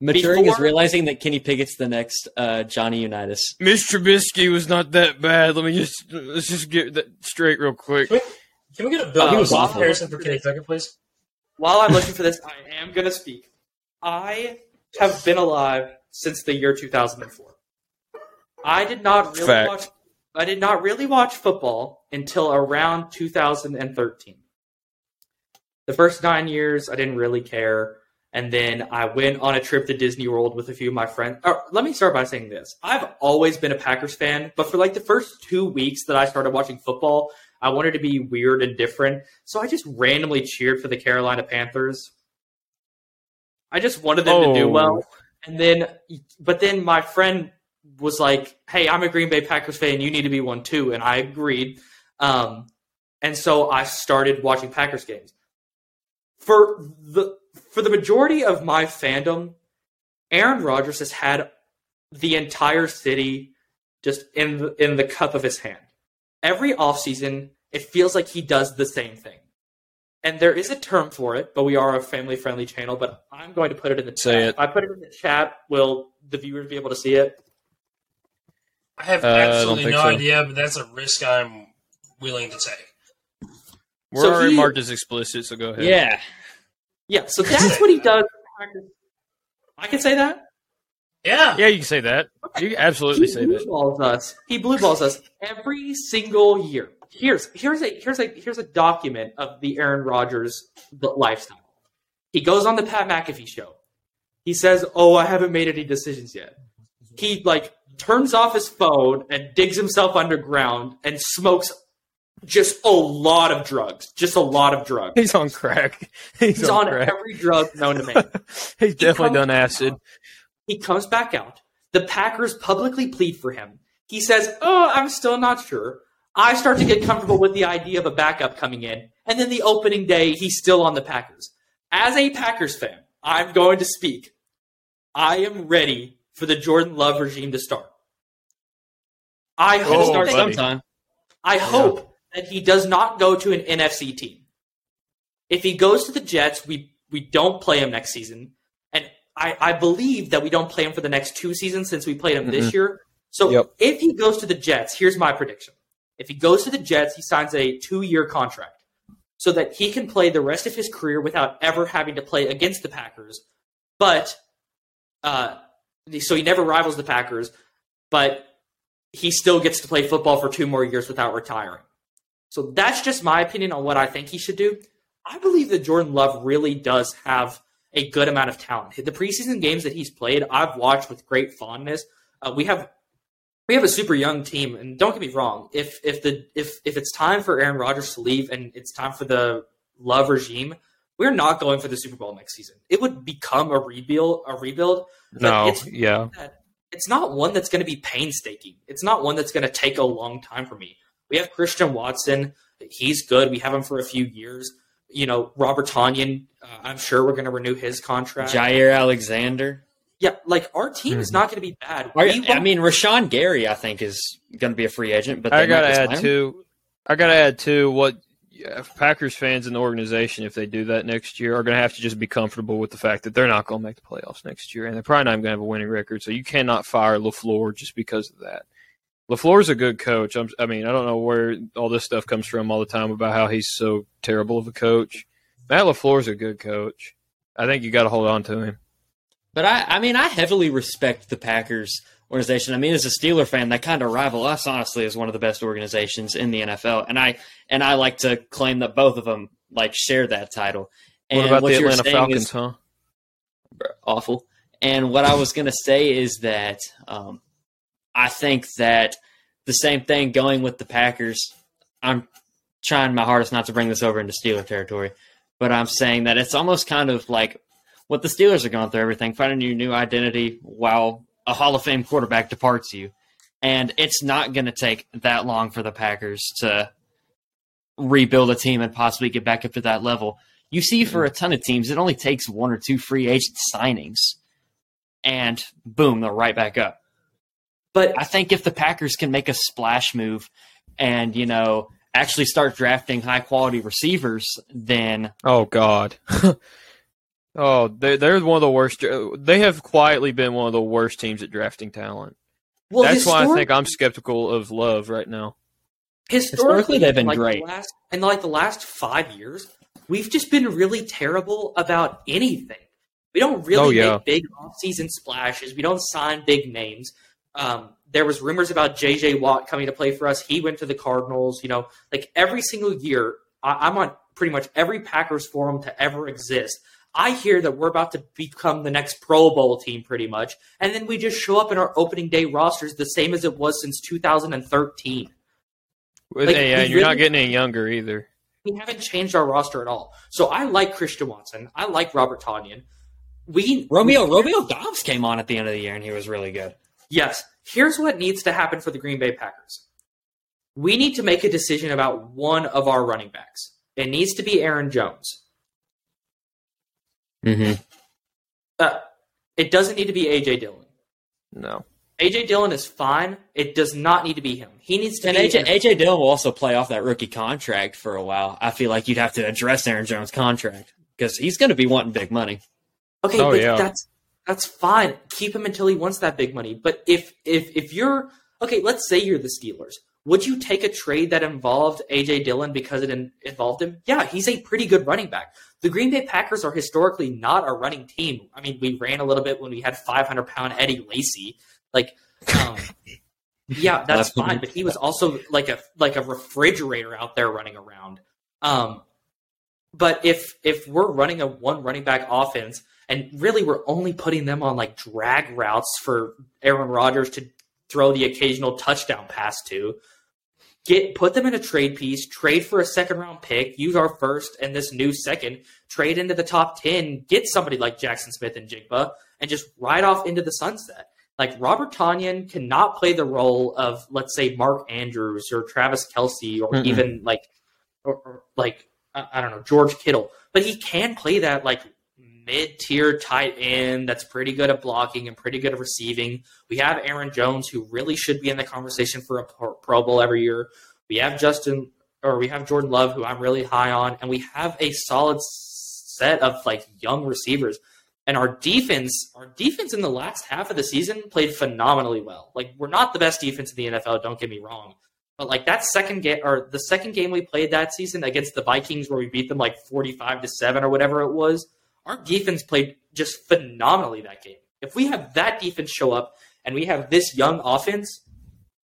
Maturing is realizing that Kenny Pickett's the next uh, Johnny Unitas. Mitch Trubisky was not that bad. Let me just let's just get that straight real quick. Can we get a Bill Uh, he was Russell awful. comparison for Kenny Pickett, please? While I'm looking for this, I am going to speak. I have been alive since the year 2004. I did not really Fact. watch. I did not really watch football until around 2013. The first nine years, I didn't really care, and then I went on a trip to Disney World with a few of my friends. Or, let me start by saying this: I've always been a Packers fan, but for like the first two weeks that I started watching football, I wanted to be weird and different, so I just randomly cheered for the Carolina Panthers. I just wanted them to do Oh. well. And then, but then my friend was like, "Hey, I'm a Green Bay Packers fan. You need to be one too." And I agreed. Um, and so I started watching Packers games. For the for the majority of my fandom, Aaron Rodgers has had the entire city just in the, in the cup of his hand. Every offseason, it feels like he does the same thing. And there is a term for it, but we are a family friendly channel. But I'm going to put it in the chat. It. If I put it in the chat, will the viewers be able to see it? I have Uh, I absolutely think no so. idea, but that's a risk I'm willing to take. We're So already he- marked as explicit, so go ahead. Yeah. Yeah, so that's what he does. I can say that. Yeah. Yeah, you can say that. You can absolutely he say blue that. balls us. He blue balls us every single year. Here's here's a here's a here's a document of the Aaron Rodgers lifestyle. He goes on the Pat McAfee show. He says, "Oh, I haven't made any decisions yet." He like turns off his phone and digs himself underground and smokes just a lot of drugs. Just a lot of drugs. He's on crack. He's, He's on, on crack. every drug known to man. He's definitely done acid. He comes back out. The Packers publicly plead for him. He says, Oh, I'm still not sure. I start to get comfortable with the idea of a backup coming in. And then the opening day, he's still on the Packers. As a Packers fan, I'm going to speak. I am ready for the Jordan Love regime to start. I Oh, hope, Start that, buddy. sometime. I hope that he does not go to an NFC team. If he goes to the Jets, we, we don't play him next season. And I, I believe that we don't play him for the next two seasons since we played him this year. So Yep. if he goes to the Jets, here's my prediction. If he goes to the Jets, he signs a two year contract so that he can play the rest of his career without ever having to play against the Packers. But uh, so he never rivals the Packers, but he still gets to play football for two more years without retiring. So that's just my opinion on what I think he should do. I believe that Jordan Love really does have a good amount of talent. The preseason games that he's played, I've watched with great fondness. Uh, we have we have a super young team, and don't get me wrong. If if the if if it's time for Aaron Rodgers to leave and it's time for the Love regime, we're not going for the Super Bowl next season. It would become a rebuild. A rebuild. but No, it's yeah. it's not one that's going to be painstaking. It's not one that's going to take a long time for me. We have Christian Watson. He's good. We have him for a few years. You know, Robert Tonyan, uh, I'm sure we're going to renew his contract. Jaire Alexander. yeah, like our team is not going to be bad. Are- I mean, Rashan Gary, I think, is going to be a free agent. But I gotta add sign him. too. I gotta add too. What yeah, Packers fans in the organization, if they do that next year, are gonna have to just be comfortable with the fact that they're not gonna make the playoffs next year, and they're probably not even gonna have a winning record. So you cannot fire Lafleur just because of that. Lafleur's a good coach. I'm, I mean, I don't know where all this stuff comes from all the time about how he's so terrible of a coach. Matt Lafleur's a good coach. I think you got to hold on to him. But I, I mean, I heavily respect the Packers organization. I mean, as a Steeler fan, they kind of rival us, honestly, as one of the best organizations in the NFL. And I and I like to claim that both of them like share that title. And What about the Atlanta Falcons, is huh? awful. And what I was going to say is that um, I think that the same thing going with the Packers. I'm trying my hardest not to bring this over into Steeler territory, but I'm saying that it's almost kind of like what the Steelers are going through everything, finding your new identity while a Hall of Fame quarterback departs you. And it's not going to take that long for the Packers to rebuild a team and possibly get back up to that level. You see, for a ton of teams, it only takes one or two free agent signings, and boom, they're right back up. But I think if the Packers can make a splash move and, you know, actually start drafting high quality receivers, then Oh God. Oh, they they're one of the worst. They have quietly been one of the worst teams at drafting talent. Well, That's why I think I'm skeptical of Love right now. historically, Historically, they've been like great. The last, in like the last five years, we've just been really terrible about anything. We don't really Oh, yeah. make big off-season splashes. We don't sign big names. Um, there was rumors about J.J. Watt coming to play for us. He went to the Cardinals. You know, like every single year, I, I'm on pretty much every Packers forum to ever exist. I hear that we're about to become the next Pro Bowl team, pretty much, and then we just show up in our opening day rosters the same as it was since 2013. With- Like, yeah, you're not getting any younger either. we haven't changed our roster at all. So I like Christian Watson. I like Robert Tonyan. We Romeo Romeo Doubs came on at the end of the year and he was really good. Yes. Here's what needs to happen for the Green Bay Packers. We need to make a decision about one of our running backs. It needs to be Aaron Jones. Mm-hmm. Uh, it doesn't need to be AJ Dillon. No. AJ Dillon is fine. It does not need to be him. He needs to And be AJ, AJ Dillon will also play off that rookie contract for a while. I feel like you'd have to address Aaron Jones' contract because he's going to be wanting big money. Okay, Oh, but yeah. that's that's fine. Keep him until he wants that big money. But if if if you're okay, let's say you're the Steelers. Would you take a trade that involved AJ Dillon because it in, involved him? Yeah, he's a pretty good running back. The Green Bay Packers are historically not a running team. I mean, we ran a little bit when we had 500 pound Eddie Lacy. Like, um, yeah, that's That's- fine. But he was also like a like a refrigerator out there running around. Um, but if if we're running a one running back offense and really we're only putting them on like drag routes for Aaron Rodgers to throw the occasional touchdown pass to, get put them in a trade piece, trade for a second round pick, use our first and this new second, trade into the top ten, get somebody like Jaxon Smith-Njigba, and just ride off into the sunset. Like Robert Tonyan cannot play the role of let's say Mark Andrews or Travis Kelce or Mm-mm. even like or, or like I, don't know George Kittle, but he can play that like mid tier tight end that's pretty good at blocking and pretty good at receiving. We have Aaron Jones who really should be in the conversation for a Pro Bowl every year. We have Justin or we have Jordan Love who I'm really high on, and we have a solid set of like young receivers. And our defense, our defense in the last half of the season played phenomenally well. Like we're not the best defense in the NFL, don't get me wrong. But like that second game or the second game we played that season against the Vikings where we beat them like 45 to 7 or whatever it was, our defense played just phenomenally that game. If we have that defense show up and we have this young offense,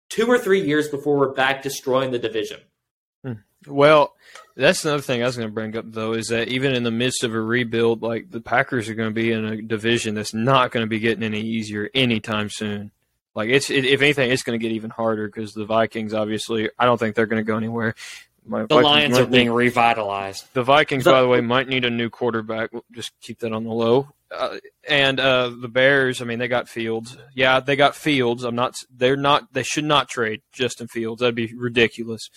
two or three years before we're back destroying the division. Hmm. Well, that's another thing I was going to bring up though is that even in the midst of a rebuild, like the Packers are going to be in a division that's not going to be getting any easier anytime soon. Like it's it, if anything, it's going to get even harder because the Vikings obviously I don't think they're going to go anywhere. My The Vikings Lions are being revitalized. The Vikings, The- by the way, might need a new quarterback. We'll Just keep that on the low. Uh, and uh, the Bears, I mean, they got Fields. Yeah, they got Fields. I'm not. They're not. They should not trade Justin Fields. That'd be ridiculous.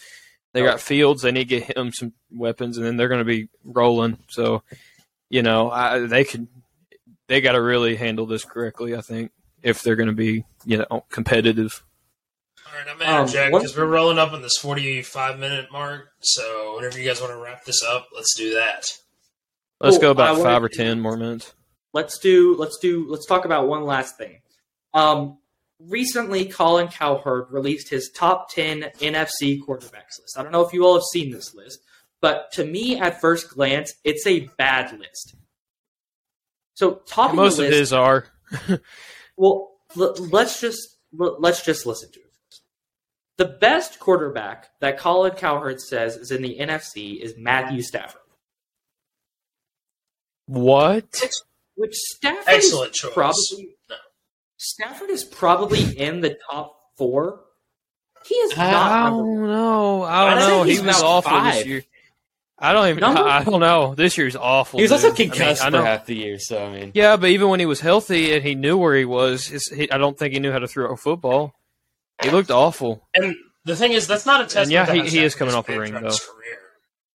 They got Fields. They need to get him some weapons, and then they're going to be rolling. So, you know, I, they could. They got to really handle this correctly. I think if they're going to be, you know, competitive. All right, I'm gonna interject Um, because we're rolling up on this 45 minute mark. So whenever you guys want to wrap this up, let's do that. Let's go I about wanted five or to- ten more minutes. let's do let's do let's talk about one last thing. Um, recently, Colin Cowherd released his top ten NFC quarterbacks list. I don't know if you all have seen this list, but to me, at first glance, it's a bad list. So, top Most the of list, his are. well, l- let's just l- let's just listen to it. The best quarterback that Colin Cowherd says is in the NFC is Matthew Stafford, What? which Stafford Excellent is choice. probably No. Stafford is probably in the top four. He is not. I don't know. I I don't think know. He he's was about awful this five. year. I don't even. Number- I don't know. This year's awful. He was also dude. I mean, concussed I for know- half the year, so I mean, Yeah, but even when he was healthy and he knew where he was, his, he, I don't think he knew how to throw a football. He looked awful. And the thing is, that's not a testament. yeah, he- he is coming off a ring, though. career.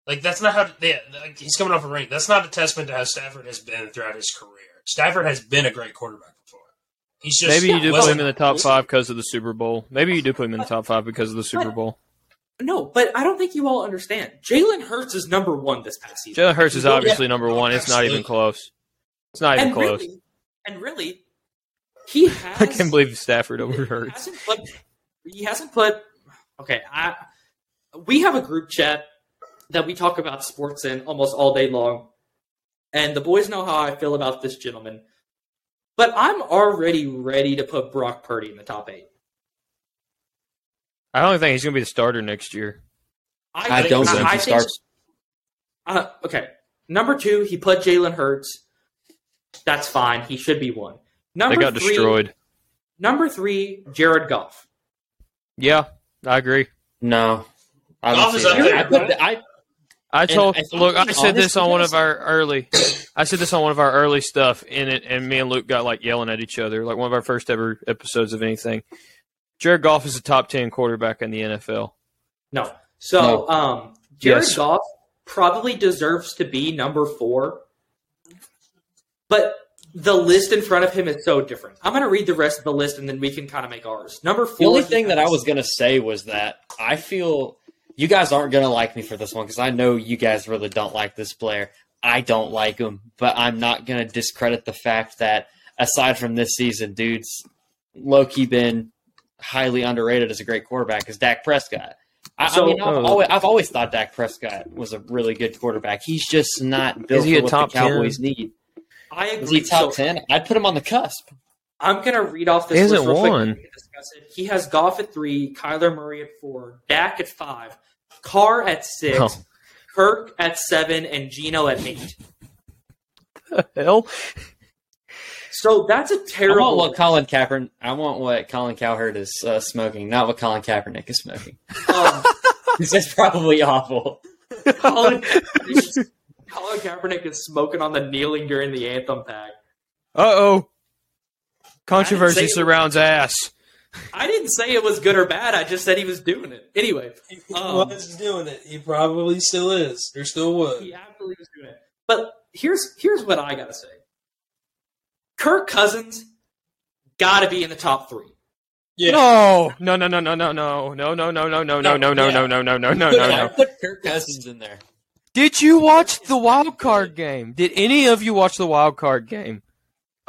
Like that's not how. Yeah, like, he's coming off a ring. That's not a testament to how Stafford has been throughout his career. Stafford has been a great quarterback before. He's just Maybe you do put him in the top five because of the Super Bowl. Maybe you do put him in the top five because of the Super Bowl. No, but I don't think you all understand. Jalen Hurts is number one this past season. Jalen Hurts is Yeah, obviously number one. It's not even close. It's not even and close. really, and really, he has. I can't believe Stafford over he Hurts. hasn't put. He hasn't put. Okay, I. We have a group chat that we talk about sports in almost all day long, and the boys know how I feel about this gentleman. But I'm already ready to put Brock Purdy in the top eight. I don't think he's going to be the starter next year. I think- don't I, think I he think starts. Uh, okay. Number two, he put Jalen Hurts. That's fine. He should be one. Number They got three, destroyed. Number three, Jared Goff. Yeah, I agree. No, I Goff don't is see up that. there, I put I I told if I'm look, I said this on one of our early. I said this on one of our early stuff in it, and me and Luke got like yelling at each other, like one of our first ever episodes of anything. Jared Goff is a top ten quarterback in the NFL. No. So, No. um, Jared Yes. Goff probably deserves to be number four, but the list in front of him is so different. I'm going to read the rest of the list and then we can kind of make ours. Number four. The only thing that I was gonna say was that I feel you guys aren't gonna like me for this one because I know you guys really don't like this player. I don't like him, but I'm not gonna discredit the fact that aside from this season, dude's low key been highly underrated as a great quarterback is Dak Prescott. I, So- I mean, I've Oh. always, I've always thought Dak Prescott was a really good quarterback. He's just not built Is for what top the Cowboys 10? need. I Is agree. he top So, ten? I'd put him on the cusp. I'm going to read off this He list hasn't real quick and discuss it. He has Goff at three, Kyler Murray at four, Dak at five, Carr at six, Oh. Kirk at seven, and Geno at eight. The Hell, So that's a terrible. want what Colin Kaepernick. I want what Colin Cowherd is uh, smoking, not what Colin Kaepernick is smoking. um, This is probably awful. Colin, Colin Kaepernick is smoking on the kneeling during the anthem pack. uh oh, controversy I didn't surrounds ass. I didn't say it was good or bad. I just said he was doing it. Anyway, He Um, was doing it. He probably still is. Or still would. he absolutely was doing it. But here's here's what I gotta say. Kirk Cousins gotta be in the top three. Yeah. No, no, no, no, no, no, no, no, no, no, no, no, no, no, no, no, no, no, no, no, I no. put Kirk Cousins in there. Did you watch the wild card game? Did any of you watch the wild card game?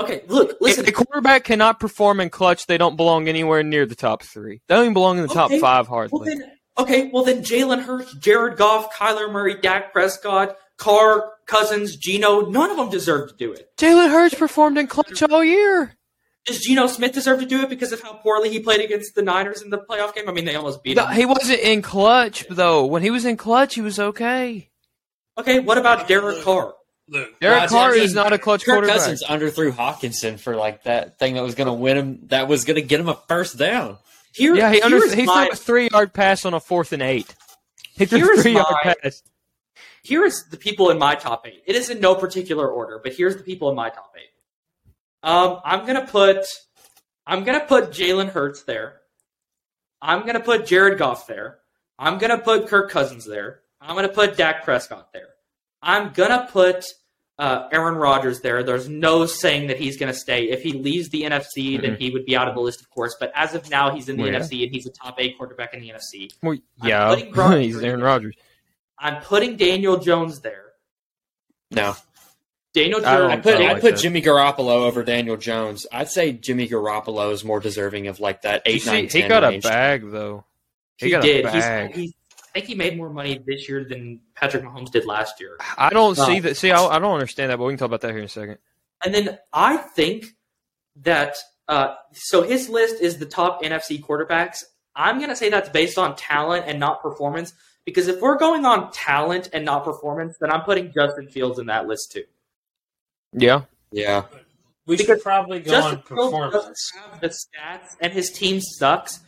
Okay, look, listen. If a quarterback cannot perform in clutch, they don't belong anywhere near the top three. They don't even belong in the top Okay, five Well hardly. then, okay, well then, Jalen Hurts, Jared Goff, Kyler Murray, Dak Prescott, Carr, Cousins, Geno, none of them deserve to do it. Jalen Hurts performed in clutch all year. Does Geno Smith deserve to do it because of how poorly he played against the Niners in the playoff game? I mean, they almost beat No, him. he wasn't in clutch though. When he was in clutch, he was okay. Okay, what about Derek Carr? Luke. Derek Nah, Carr I mean, is not a clutch Kirk quarterback. Cousins underthrew Hockenson for like that thing that was going to win him. That was going to get him a first down. Here, Yeah, he under he my, threw a three yard pass on a fourth and eight. He threw a three yard my- pass. here's the people in my top eight. It is in no particular order, but here's the people in my top eight. Um, I'm gonna put, I'm gonna put Jalen Hurts there. I'm gonna put Jared Goff there. I'm gonna put Kirk Cousins there. I'm gonna put Dak Prescott there. I'm gonna put uh, Aaron Rodgers there. There's no saying that he's gonna stay. If he leaves the NFC, then he would be out of the list, of course. But as of now, he's in the yeah. NFC and he's a top eight quarterback in the NFC. Well, yeah, he's. Aaron Rodgers. I'm putting Daniel Jones there. No, Daniel I I Jones. put I I put that. Jimmy Garoppolo over Daniel Jones. I'd say Jimmy Garoppolo is more deserving of like that eight see, nine he ten got range. a bag though. He, He, got did. a He's, bag. he's, I think he made more money this year than Patrick Mahomes did last year. I don't see No. that. See, I, I don't understand that, but we can talk about that here in a second. And then I think that uh, so his list is the top NFC quarterbacks. I'm going to say that's based on talent and not performance because if we're going on talent and not performance, then I'm putting Justin Fields in that list too. Yeah, Yeah, We should probably go Justin on performance. have the stats and his team sucks,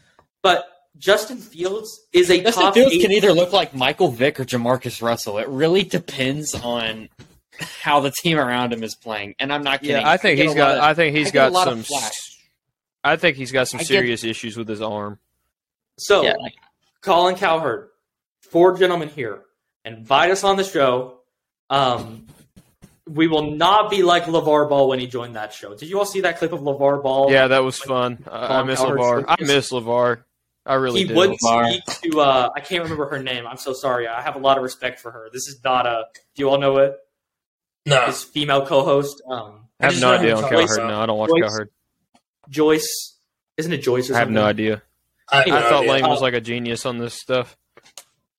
but Justin Fields is a Justin top Fields eight can either look like Michael Vick or Jamarcus Russell. It really depends on how the team around him is playing. And I'm not kidding. yeah. I think get he's a lot got. of- I think he's I got some. I think he's got some I get- serious issues with his arm. So, Yeah, like- Colin Cowherd, four gentlemen here, invite us on the show. Um, we will not be like LeVar Ball when he joined that show. Did you all see that clip of LeVar Ball? Yeah, that was fun. I, I miss Cowherd's Levar. I miss Levar. I really he do. wouldn't LeVar. speak to. Uh, I can't remember her name. I'm so sorry. I have a lot of respect for her. This is not a. Do you all know it? No. his female co-host. Um, I have just no idea on Cowherd. No, I don't watch Joyce. Cowherd. Joyce, isn't it Joyce? Or I have no idea. I, have Anyway, I no thought idea. Lane was Uh, like a genius on this stuff.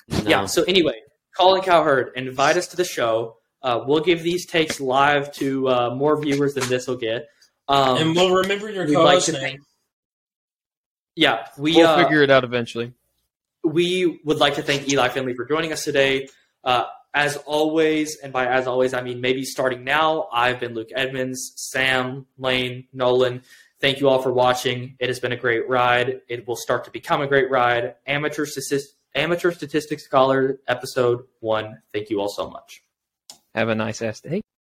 Yeah. So anyway, Colin Cowherd, invite us to the show. Uh, we'll give these takes live to uh, more viewers than this will get. Um, and we'll remember your we'd like co-host to name. thank- yeah, we We'll uh, figure it out eventually. we would like to thank Eli Finley for joining us today. Uh, as always, and by as always, I mean maybe starting now, I've been Luke Edmonds, Sam, Lane, Nolan. Thank you all for watching. It has been a great ride. It will start to become a great ride. Amateur, statist- Amateur Statistics Scholar, episode one. Thank you all so much. Have a nice ass day.